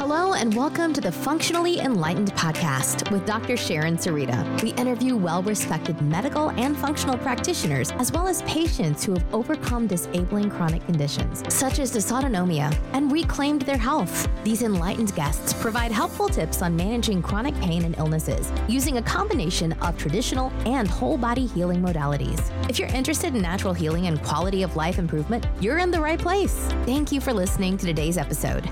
Hello, and welcome to the Functionally Enlightened podcast with Dr. Sharon Sarita. We interview well respected medical and functional practitioners, as well as patients who have overcome disabling chronic conditions, such as dysautonomia, and reclaimed their health. These enlightened guests provide helpful tips on managing chronic pain and illnesses using a combination of traditional and whole body healing modalities. If you're interested in natural healing and quality of life improvement, you're in the right place. Thank you for listening to today's episode.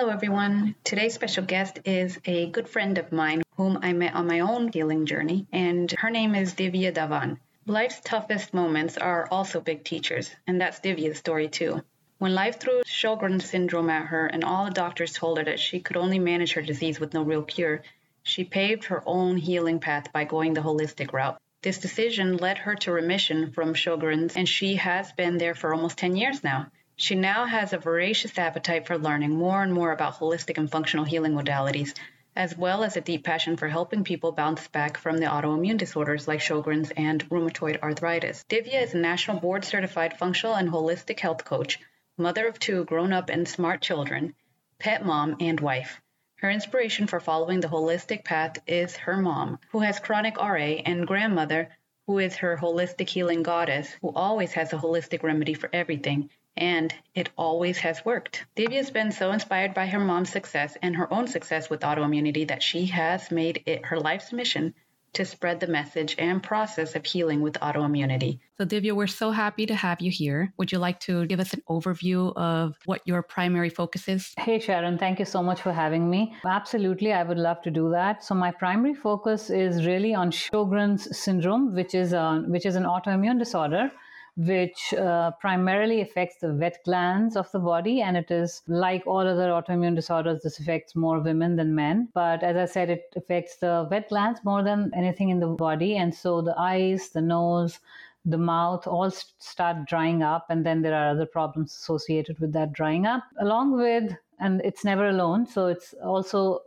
Hello, everyone. Today's special guest is a good friend of mine whom I met on my own healing journey, and her name is Divya Dhawan. Life's toughest moments are also big teachers, and that's Divya's story too. When life threw Sjogren's syndrome at her and all the doctors told her that she could only manage her disease with no real cure, she paved her own healing path by going the holistic route. This decision led her to remission from Sjogren's, and she has been there for almost 10 years now. She now has a voracious appetite for learning more and more about holistic and functional healing modalities, as well as a deep passion for helping people bounce back from the autoimmune disorders like Sjogren's and rheumatoid arthritis. Divya is a national board certified functional and holistic health coach, mother of two grown up and smart children, pet mom, and wife. Her inspiration for following the holistic path is her mom, who has chronic RA, and grandmother, who is her holistic healing goddess, who always has a holistic remedy for everything and it always has worked. Divya's been so inspired by her mom's success and her own success with autoimmunity that she has made it her life's mission to spread the message and process of healing with autoimmunity. So, Divya, we're so happy to have you here. Would you like to give us an overview of what your primary focus is? Hey, Sharon, thank you so much for having me. Absolutely, I would love to do that. So, my primary focus is really on Sjogren's syndrome, which is, a, which is an autoimmune disorder which uh, primarily affects the wet glands of the body. And it is like all other autoimmune disorders, this affects more women than men. But as I said, it affects the wet glands more than anything in the body. And so the eyes, the nose, the mouth all start drying up. And then there are other problems associated with that drying up, along with, and it's never alone. So it's also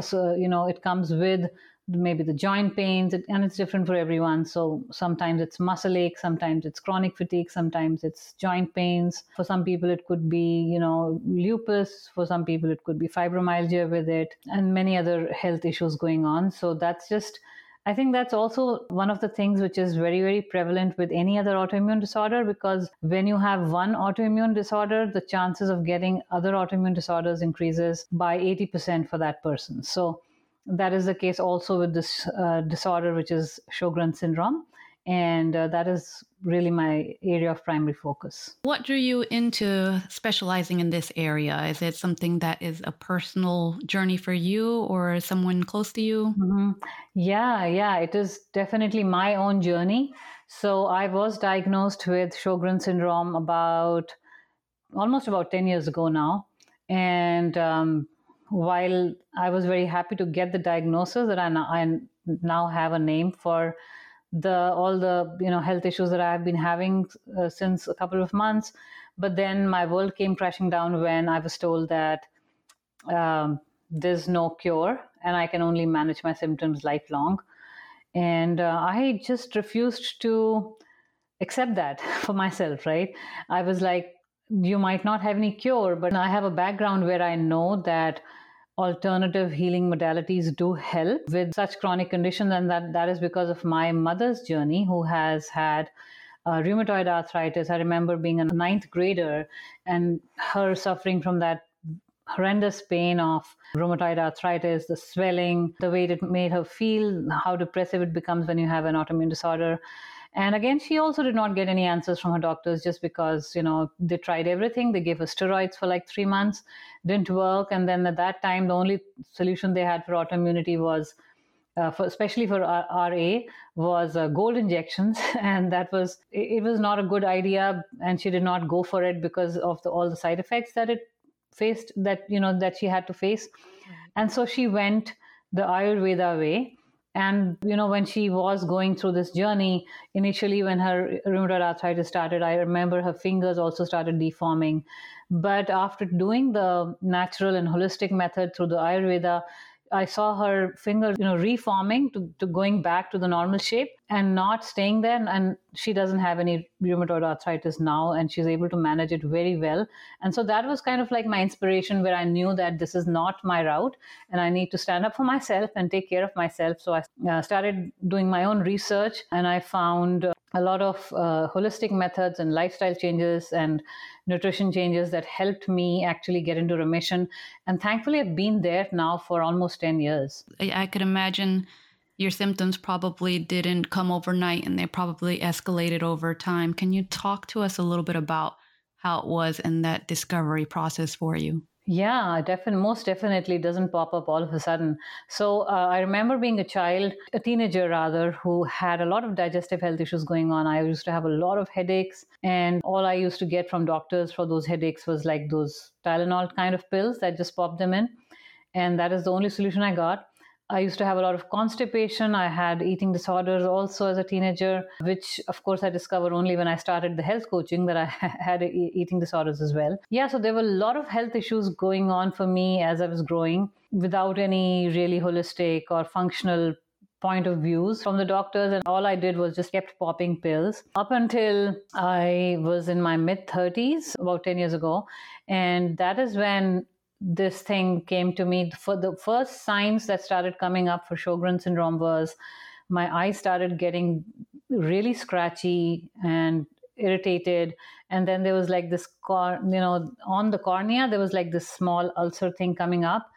so you know it comes with maybe the joint pains and it's different for everyone. So sometimes it's muscle ache sometimes it's chronic fatigue sometimes it's joint pains. For some people it could be you know lupus. For some people it could be fibromyalgia with it and many other health issues going on. So that's just I think that's also one of the things which is very, very prevalent with any other autoimmune disorder because when you have one autoimmune disorder, the chances of getting other autoimmune disorders increases by 80% for that person. So that is the case also with this uh, disorder, which is Sjogren syndrome. And uh, that is really my area of primary focus. What drew you into specializing in this area? Is it something that is a personal journey for you or someone close to you? Mm-hmm. Yeah, yeah, it is definitely my own journey. So I was diagnosed with Sjogren syndrome about almost about 10 years ago now. And um, while I was very happy to get the diagnosis that I now, have a name for the all the you know health issues that I have been having uh, since a couple of months, but then my world came crashing down when I was told that um, there's no cure and I can only manage my symptoms lifelong, and uh, I just refused to accept that for myself. Right? I was like, you might not have any cure, but I have a background where I know that alternative healing modalities do help with such chronic conditions and that that is because of my mother's journey who has had uh, rheumatoid arthritis. I remember being a ninth grader and her suffering from that horrendous pain of rheumatoid arthritis the swelling the way it made her feel how depressive it becomes when you have an autoimmune disorder and again, she also did not get any answers from her doctors just because, you know, they tried everything. They gave her steroids for like three months, didn't work. And then at that time, the only solution they had for autoimmunity was, uh, for, especially for RA, was uh, gold injections. And that was, it, it, was not a good idea. And she did not go for it because of the, all the side effects that it faced, that, you know, that she had to face. And so she went the Ayurveda way and you know, when she was going through this journey, initially when her rheumatoid arthritis started, I remember her fingers also started deforming. But after doing the natural and holistic method through the Ayurveda, I saw her fingers, you know, reforming to, to going back to the normal shape and not staying there. And she doesn't have any rheumatoid arthritis now, and she's able to manage it very well. And so that was kind of like my inspiration, where I knew that this is not my route, and I need to stand up for myself and take care of myself. So I uh, started doing my own research, and I found a lot of uh, holistic methods and lifestyle changes and nutrition changes that helped me actually get into remission. And thankfully, I've been there now for almost 10 years. I could imagine your symptoms probably didn't come overnight and they probably escalated over time. Can you talk to us a little bit about how it was in that discovery process for you? Yeah, definitely. Most definitely doesn't pop up all of a sudden. So uh, I remember being a child, a teenager rather, who had a lot of digestive health issues going on. I used to have a lot of headaches, and all I used to get from doctors for those headaches was like those Tylenol kind of pills that just pop them in, and that is the only solution I got. I used to have a lot of constipation. I had eating disorders also as a teenager, which of course I discovered only when I started the health coaching that I had eating disorders as well. Yeah, so there were a lot of health issues going on for me as I was growing without any really holistic or functional point of views from the doctors and all i did was just kept popping pills up until i was in my mid 30s about 10 years ago and that is when this thing came to me. For the first signs that started coming up for Sjogren syndrome was my eyes started getting really scratchy and irritated. And then there was like this cor- you know on the cornea there was like this small ulcer thing coming up.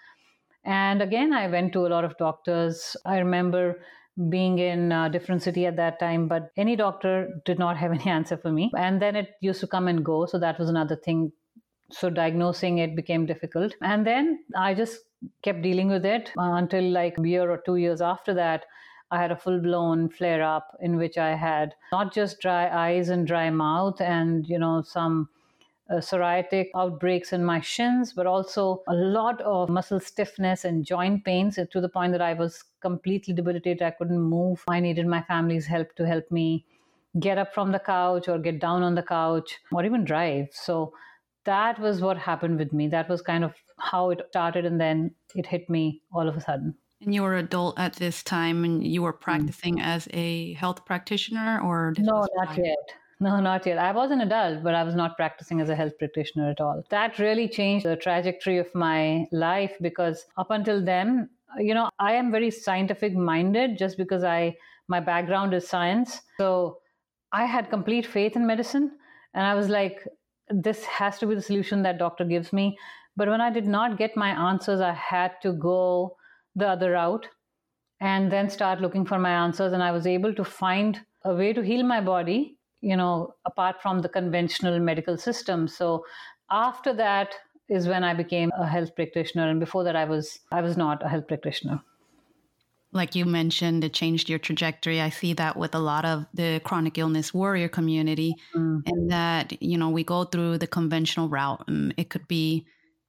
And again i went to a lot of doctors. I remember being in a different city at that time but any doctor did not have any answer for me. And then it used to come and go. So that was another thing so diagnosing it became difficult. And then I just kept dealing with it until like a year or two years after that. I had a full blown flare up in which I had not just dry eyes and dry mouth and, you know, some uh, psoriatic outbreaks in my shins, but also a lot of muscle stiffness and joint pains to the point that I was completely debilitated. I couldn't move. I needed my family's help to help me get up from the couch or get down on the couch or even drive. So that was what happened with me. That was kind of how it started, and then it hit me all of a sudden. And you were adult at this time, and you were mm. practicing mm. as a health practitioner, or no, not yet. No, not yet. I was an adult, but I was not practicing as a health practitioner at all. That really changed the trajectory of my life because up until then, you know, I am very scientific minded just because I my background is science. So I had complete faith in medicine, and I was like, this has to be the solution that doctor gives me. But when i did not get my answers i had to go the other route and then start looking for my answers. And i was able to find a way to heal my body you know apart from the conventional medical system. So after that is when i became a health practitioner. And before that i was i was not a health practitioner like you mentioned, it changed your trajectory. I see that with a lot of the chronic illness warrior community, mm. and that you know we go through the conventional route, and it could be,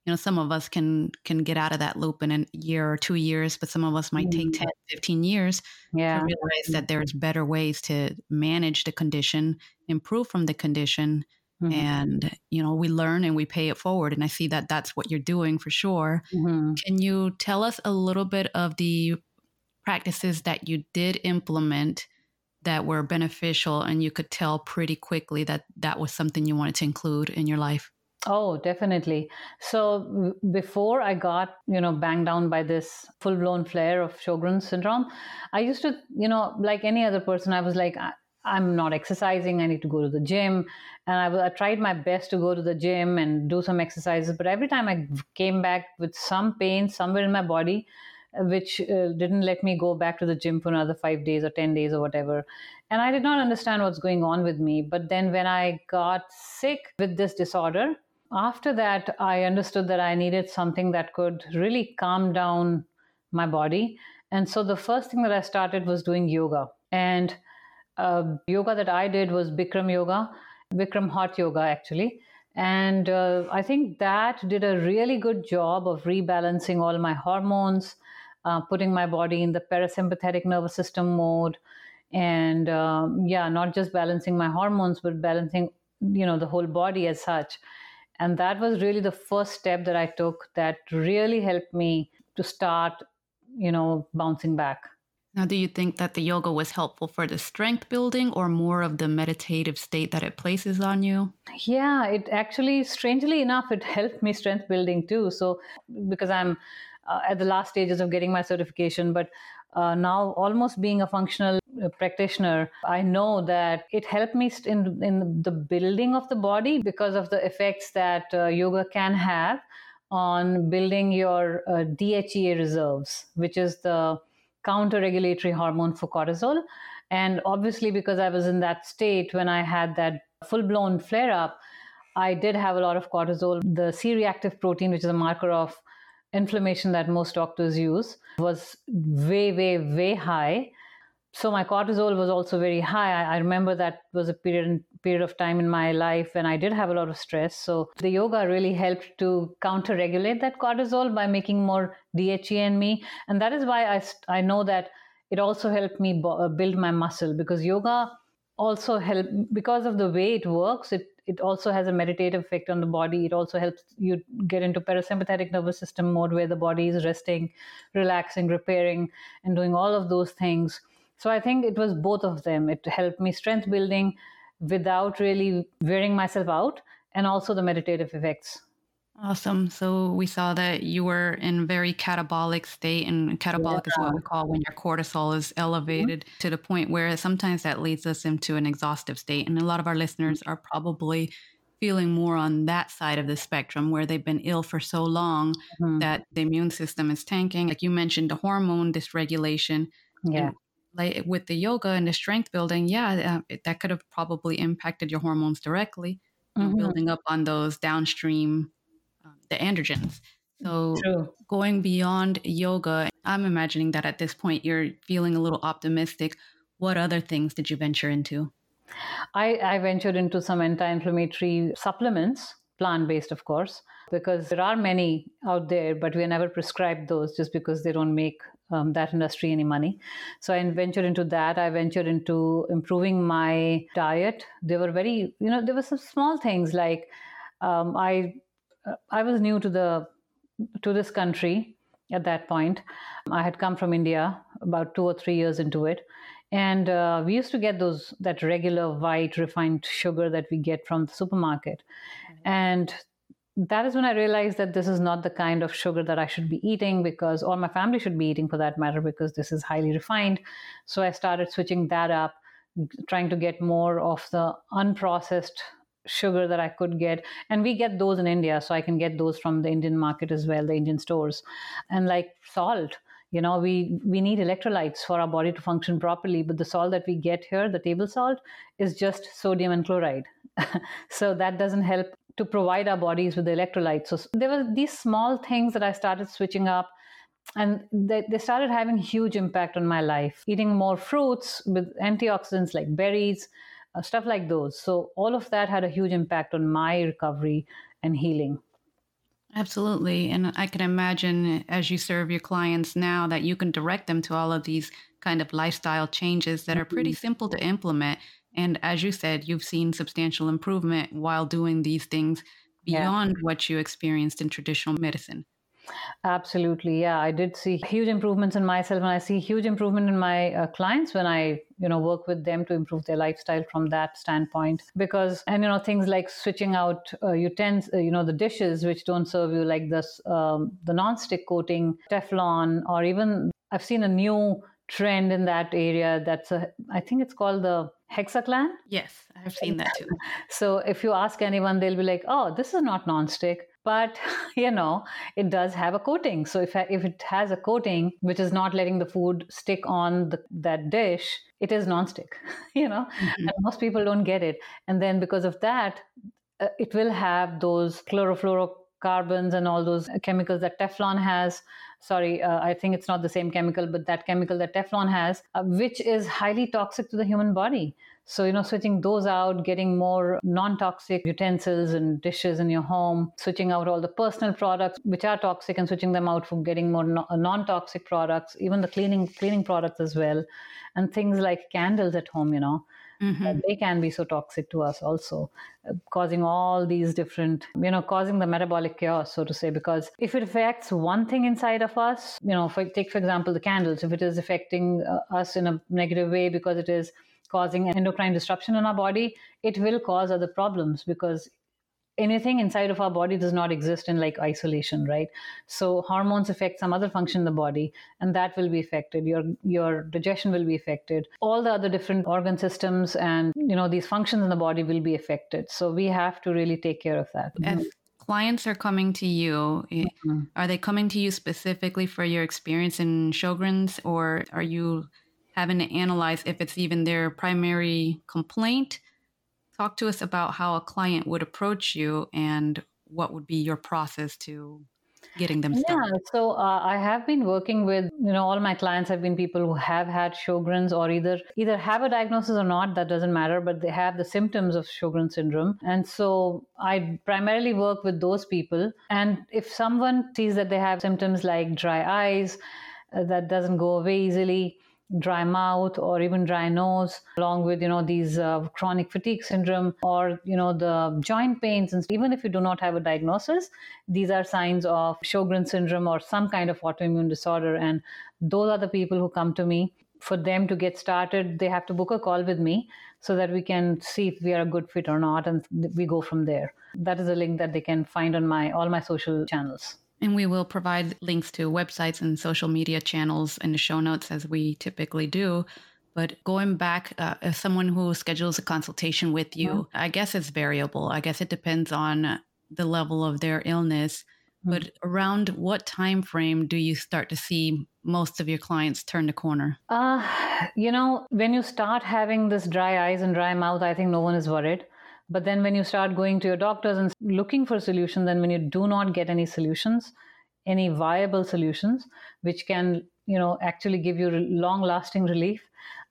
you know, some of us can can get out of that loop in a year or two years, but some of us might mm. take 10, 15 years yeah. to realize that there's better ways to manage the condition, improve from the condition, Mm-hmm. and you know we learn and we pay it forward and i see that that's what you're doing for sure mm-hmm. can you tell us a little bit of the practices that you did implement that were beneficial and you could tell pretty quickly that that was something you wanted to include in your life? Oh, definitely. So before I got, you know, banged down by this full blown flare of Sjogren's syndrome, I used to, you know, like any other person, I was like, I'm not exercising. I need to go to the gym. And I, I tried my best to go to the gym and do some exercises. But every time I came back with some pain somewhere in my body, which uh, didn't let me go back to the gym for another five days or 10 days or whatever. And I did not understand what's going on with me. But then when I got sick with this disorder, after that, I understood that I needed something that could really calm down my body. And so the first thing that I started was doing yoga. And uh, yoga that I did was Bikram yoga, Bikram hot yoga, actually. And uh, I think that did a really good job of rebalancing all my hormones, uh, putting my body in the parasympathetic nervous system mode and um, yeah not just balancing my hormones but balancing you know the whole body as such and that was really the first step that i took that really helped me to start you know, bouncing back. Now, do you think that the yoga was helpful for the strength building or more of the meditative state that it places on you? Yeah, it actually, strangely enough, it helped me strength building too. So, because I'm uh, at the last stages of getting my certification, but uh, now almost being a functional uh, practitioner, I know that it helped me in, in the building of the body because of the effects that uh, yoga can have on building your uh, DHEA reserves, which is the counter regulatory hormone for cortisol. And obviously, because I was in that state when I had that full blown flare up, I did have a lot of cortisol. The C reactive protein, which is a marker of inflammation that most doctors use, was way, way, way high. So my cortisol was also very high. I, I remember that was a period period of time in my life when I did have a lot of stress. So the yoga really helped to counter regulate that cortisol by making more DHEA in me. And that is why I, I know that it also helped me uh, build my muscle because yoga also help because of the way it works it it also has a meditative effect on the body. It also helps you get into parasympathetic nervous system mode where the body is resting relaxing repairing and doing all of those things. So i think it was both of them. It helped me strength building without really wearing myself out and also the meditative effects. Awesome. So we saw that you were in very catabolic state and catabolic yeah. is what we call when your cortisol is elevated mm-hmm. to the point where sometimes that leads us into an exhaustive state. And a lot of our listeners are probably feeling more on that side of the spectrum where they've been ill for so long mm-hmm. that the immune system is tanking. Like you mentioned, the hormone dysregulation. Yeah like with the yoga and the strength building, yeah, uh, that could have probably impacted your hormones directly, mm-hmm. building up on those downstream um, the androgens. So True. going beyond yoga, I'm imagining that at this point you're feeling a little optimistic. What other things did you venture into? I, I ventured into some anti-inflammatory supplements, plant-based, of course, because there are many out there, but we are never prescribed those just because they don't make um, that industry any money. So I ventured into that. I ventured into improving my diet. There were very, you know, there were some small things like um, I, I was new to the to this country at that point. I had come from India about two or three years into it, and uh, we used to get those that regular white refined sugar that we get from the supermarket, mm-hmm. and that is when I realized that this is not the kind of sugar that I should be eating because, or my family should be eating for that matter, because this is highly refined. So I started switching that up, trying to get more of the unprocessed sugar that I could get. And we get those in India, so I can get those from the Indian market as well, the Indian stores. And like salt, you know, we, we need electrolytes for our body to function properly, but the salt that we get here, the table salt, is just sodium and chloride. so that doesn't help to provide our bodies with the electrolytes. So there were these small things that I started switching up and they, they started having huge impact on my life eating more fruits with antioxidants like berries uh, stuff like those so all of that had a huge impact on my recovery and healing absolutely and i can imagine as you serve your clients now that you can direct them to all of these kind of lifestyle changes that are pretty mm-hmm. simple to implement and as you said, you've seen substantial improvement while doing these things beyond yeah. what you experienced in traditional medicine. Absolutely, yeah. I did see huge improvements in myself, and I see huge improvement in my uh, clients when I, you know, work with them to improve their lifestyle from that standpoint. Because, and you know, things like switching out uh, utensils, uh, you know, the dishes which don't serve you, like this, um, the non-stick coating, Teflon, or even I've seen a new trend in that area. That's a, I think it's called the HexClad? Yes, I've seen that too. So if you ask anyone, they'll be like, oh, this is not nonstick. But, you know, it does have a coating. So if, if it has a coating, which is not letting the food stick on the, that dish, it is nonstick, you know, mm-hmm. and most people don't get it. And then because of that, uh, it will have those chlorofluorocarbons and all those chemicals that Teflon has sorry, uh, I think it's not the same chemical, but that chemical that Teflon has, uh, which is highly toxic to the human body. So, you know, switching those out, getting more non toxic utensils and dishes in your home, switching out all the personal products which are toxic and switching them out for getting more non toxic products, even the cleaning, cleaning products as well. and things like candles at home, you know. Mm-hmm. they can be so toxic to us also uh, causing all these different you know causing the metabolic chaos so to say because if it affects one thing inside of us you know for, take for example the candles if it is affecting uh, us in a negative way because it is causing endocrine disruption in our body it will cause other problems because anything inside of our body does not exist in like isolation right? So hormones affect some other function in the body and that will be affected. Your your digestion will be affected. All the other different organ systems and you know these functions in the body will be affected. So we have to really take care of that. If clients are coming to you eh, mm-hmm. are they coming to you specifically for your experience in sjogren's or are you having to analyze if it's even their primary complaint talk to us about how a client would approach you and what would be your process to getting them started? Yeah, so uh, I have been working with you know all my clients have been people who have had Sjogren's or either either have a diagnosis or not that doesn't matter, but they have the symptoms of Sjogren syndrome, and so I primarily work with those people. And if someone sees that they have symptoms like dry eyes uh, that doesn't go away easily dry mouth or even dry nose along with you know these uh, chronic fatigue syndrome or you know the joint pains. And even if you do not have a diagnosis these are signs of sjogren syndrome or some kind of autoimmune disorder. And those are the people who come to me. For them to get started they have to book a call with me so that we can see if we are a good fit or not and we go from there. That is a link that they can find on my all my social channels and we will provide links to websites and social media channels in the show notes as we typically do. But going back, uh, as someone who schedules a consultation with you, mm-hmm. I guess it's variable. I guess it depends on the level of their illness. Mm-hmm. But around what time frame do you start to see most of your clients turn the corner? Uh, you know, when you start having this dry eyes and dry mouth, I think no one is worried. But then when you start going to your doctors and looking for solutions, and when you do not get any solutions, any viable solutions, which can, you know, actually give you long lasting relief,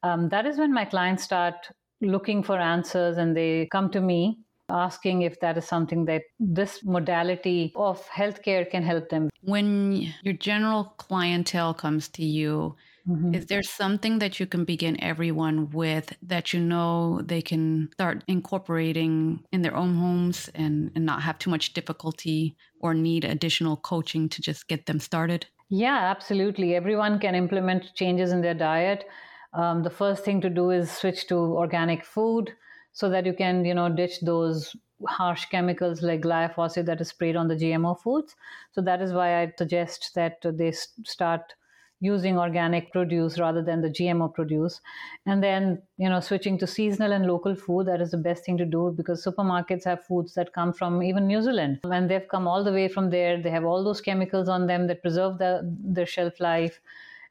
um, that is when my clients start looking for answers and they come to me asking if that is something that this modality of healthcare can help them. When your general clientele comes to you, Mm-hmm. Is there something that you can begin everyone with that you know they can start incorporating in their own homes and, and not have too much difficulty or need additional coaching to just get them started? Yeah, absolutely. Everyone can implement changes in their diet. Um, the first thing to do is switch to organic food so that you can, you know, ditch those harsh chemicals like glyphosate that is sprayed on the GMO foods. So that is why I suggest that they start using organic produce rather than the GMO produce. And then, you know, switching to seasonal and local food, that is the best thing to do because supermarkets have foods that come from even New Zealand. And they've come all the way from there. They have all those chemicals on them that preserve the, their shelf life.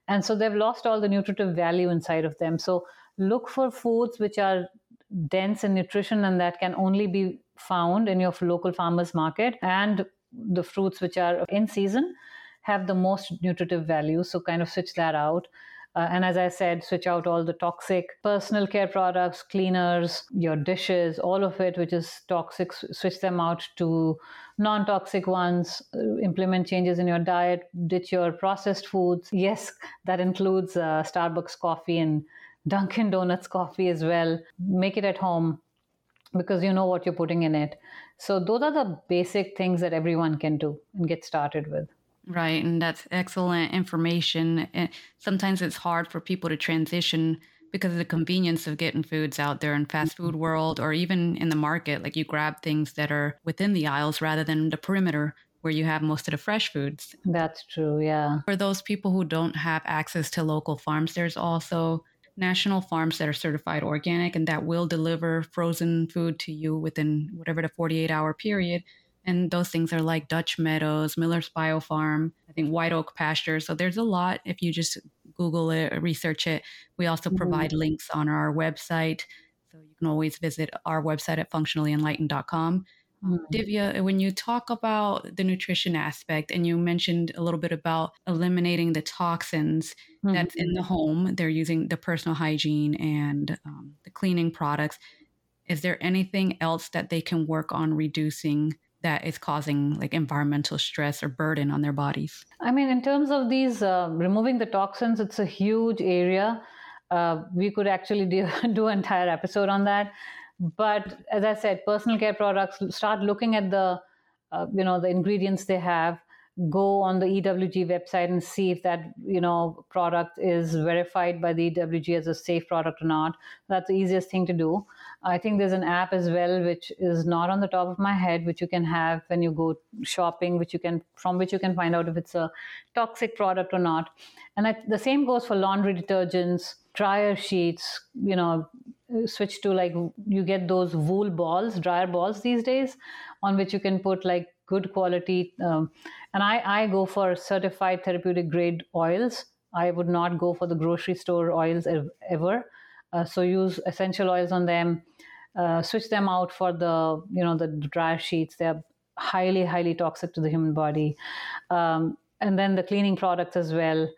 And so they've lost all the nutritive value inside of them. So look for foods which are dense in nutrition and that can only be found in your local farmers market and the fruits which are in season have the most nutritive value. So kind of switch that out. Uh, and as I said, switch out all the toxic personal care products, cleaners, your dishes, all of it which is toxic, switch them out to non toxic ones, uh, implement changes in your diet, ditch your processed foods. Yes, that includes uh, Starbucks coffee and Dunkin' Donuts coffee as well. Make it at home because you know what you're putting in it. So, those are the basic things that everyone can do and get started with. Right. And that's excellent information. And sometimes it's hard for people to transition because of the convenience of getting foods out there in fast food mm-hmm. world or even in the market. Like you grab things that are within the aisles rather than the perimeter where you have most of the fresh foods. That's true. Yeah. For those people who don't have access to local farms, there's also national farms that are certified organic and that will deliver frozen food to you within whatever the 48 hour period and those things are like Dutch Meadows, Miller's Biofarm, I think White Oak Pasture. So there's a lot if you just Google it or research it. We also mm-hmm. provide links on our website. So you can always visit our website at functionallyenlightened.com. Um, mm-hmm. Divya, when you talk about the nutrition aspect, and you mentioned a little bit about eliminating the toxins mm-hmm. that's in the home, they're using the personal hygiene and um, the cleaning products. Is there anything else that they can work on reducing that is causing like environmental stress or burden on their bodies? I mean, in terms of these uh, removing the toxins, it's a huge area. Uh, we could actually do, do an entire episode on that. But as I said, personal care products, start looking at the, uh, you know, the ingredients they have go on the EWG website and see if that you know product is verified by the EWG as a safe product or not. That's the easiest thing to do. I think there's an app as well which is not on the top of my head, which you can have when you go shopping, which you can from which you can find out if it's a toxic product or not. And I, the same goes for laundry detergents, dryer sheets. You know, switch to like you get those wool balls, dryer balls these days, on which you can put like good quality. Um, and I, I go for certified therapeutic grade oils. I would not go for the grocery store oils ever. Uh, so use essential oils on them. Uh, switch them out for the you know the dryer sheets. They're highly highly toxic to the human body. Um, and then the cleaning products as well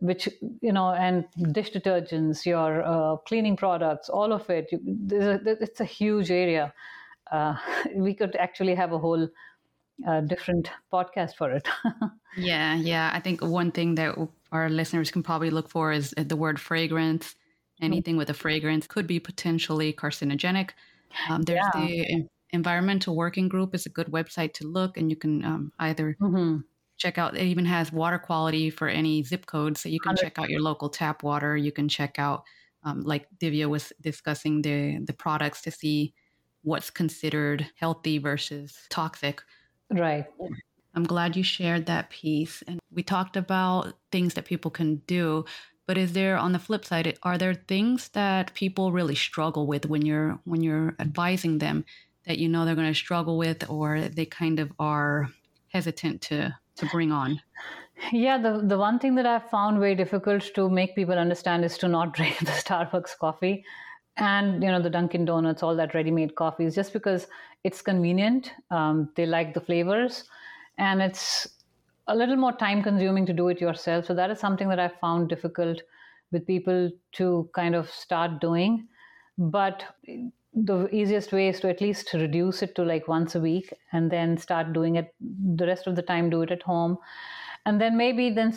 which you know and dish detergents your uh, cleaning products all of it you, a, it's a huge area uh, we could actually have a whole a different podcast for it. yeah, yeah. I think one thing that our listeners can probably look for is the word fragrance. Anything with a fragrance could be potentially carcinogenic. Um, there's yeah. the Environmental Working Group is a good website to look, and you can um, either mm-hmm. check out. It even has water quality for any zip code, so you can 100%. check out your local tap water. You can check out, um, like Divya was discussing, the the products to see what's considered healthy versus toxic. Right. I'm glad you shared that piece. And we talked about things that people can do. But is there on the flip side, are there things that people really struggle with when you're when you're advising them that you know they're going to struggle with or they kind of are hesitant to to bring on? Yeah, the the one thing that I've found very difficult to make people understand is to not drink the Starbucks coffee and you know the Dunkin' Donuts, all that ready-made coffees, just because it's convenient. Um, they like the flavors, and it's a little more time-consuming to do it yourself. So that is something that I found difficult with people to kind of start doing. But the easiest way is to at least reduce it to like once a week, and then start doing it the rest of the time. Do it at home and then maybe then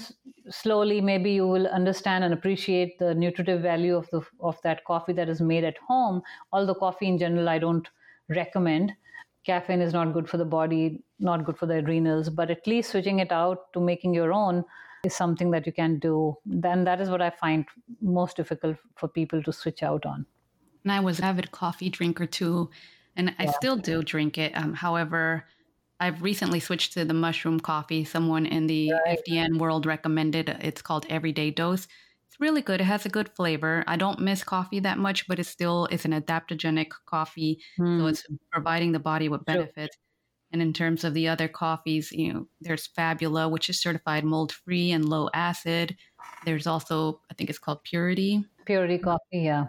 slowly maybe you will understand and appreciate the nutritive value of the of that coffee that is made at home although coffee in general i don't recommend caffeine is not good for the body not good for the adrenals but at least switching it out to making your own is something that you can do then that is what i find most difficult for people to switch out on and i was an avid coffee drinker too and i yeah. still do drink it um, however I've recently switched to the mushroom coffee. Someone in the right. FDN world recommended it's called Everyday Dose. It's really good. It has a good flavor. I don't miss coffee that much, but it still is an adaptogenic coffee, mm. so hmm. it's providing the body with benefits. Sure. And in terms of the other coffees, you know, there's Fabula, which is certified mold free and low acid. There's also, I think it's called Purity. Purity coffee, yeah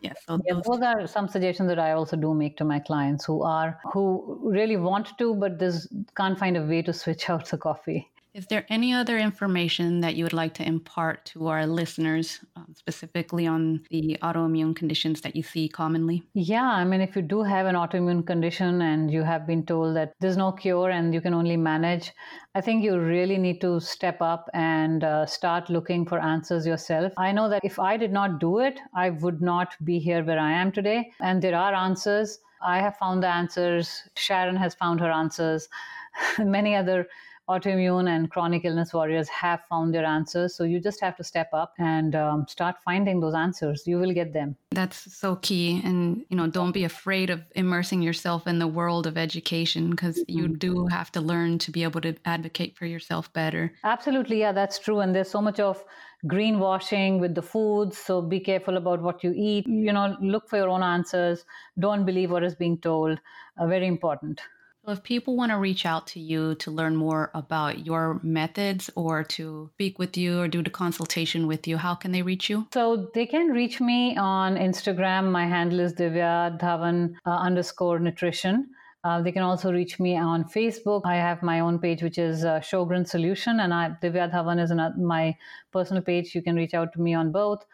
yeah, so yeah, those are some suggestions that I also do make to my clients who are who really want to, but this can't find a way to switch out the coffee. Is there any other information that you would like to impart to our listeners, um, specifically on the autoimmune conditions that you see commonly? Yeah, I mean, if you do have an autoimmune condition and you have been told that there's no cure and you can only manage, I think you really need to step up and uh, start looking for answers yourself. I know that if I did not do it, I would not be here where I am today. And there are answers. I have found the answers. Sharon has found her answers. Many other autoimmune and chronic illness warriors have found their answers. So you just have to step up and um, start finding those answers. You will get them. That's so key. And, you know, don't be afraid of immersing yourself in the world of education because mm-hmm. you do have to learn to be able to advocate for yourself better. Absolutely. Yeah, that's true. And there's so much of greenwashing with the foods. So be careful about what you eat. You know, look for your own answers. Don't believe what is being told. Uh, very important. So if people want to reach out to you to learn more about your methods or to speak with you or do the consultation with you, how can they reach you? So they can reach me on Instagram. My handle is Divya Dhawan uh, underscore nutrition. Uh, they can also reach me on Facebook. I have my own page, which is uh, Sjogren Solution, and I, Divya Dhawan is my personal page. You can reach out to me on both.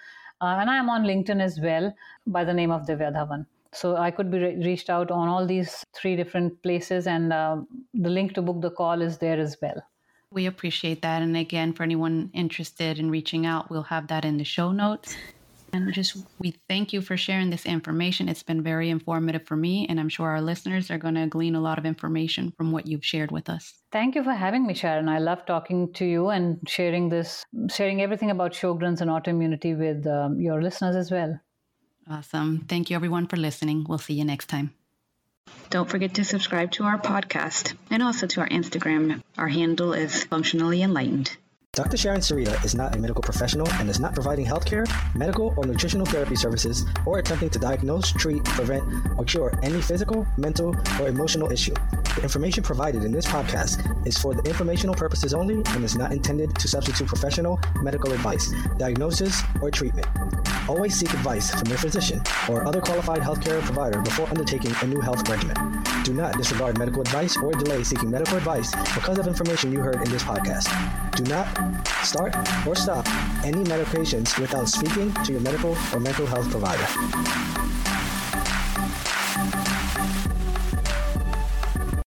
Uh, and I am on LinkedIn as well by the name of Divya Dhawan. So I could be re- reached out on all these three different places, and uh, the link to book the call is there as well. We appreciate that. And again, for anyone interested in reaching out, we'll have that in the show notes. And just we thank you for sharing this information. It's been very informative for me, and I'm sure our listeners are going to glean a lot of information from what you've shared with us. Thank you for having me, Sharon. I love talking to you and sharing this, sharing everything about Sjogren's and autoimmunity with um, your listeners as well. Awesome. Thank you, everyone, for listening. We'll see you next time. Don't forget to subscribe to our podcast and also to our Instagram. Our handle is Functionally Enlightened. Dr. Sharon Sarita is not a medical professional and is not providing healthcare, medical, or nutritional therapy services or attempting to diagnose, treat, prevent, or cure any physical, mental, or emotional issue. The information provided in this podcast is for the informational purposes only and is not intended to substitute professional medical advice, diagnosis, or treatment. Always seek advice from your physician or other qualified healthcare provider before undertaking a new health regimen. Do not disregard medical advice or delay seeking medical advice because of information you heard in this podcast. Do not start or stop any medications without speaking to your medical or mental health provider.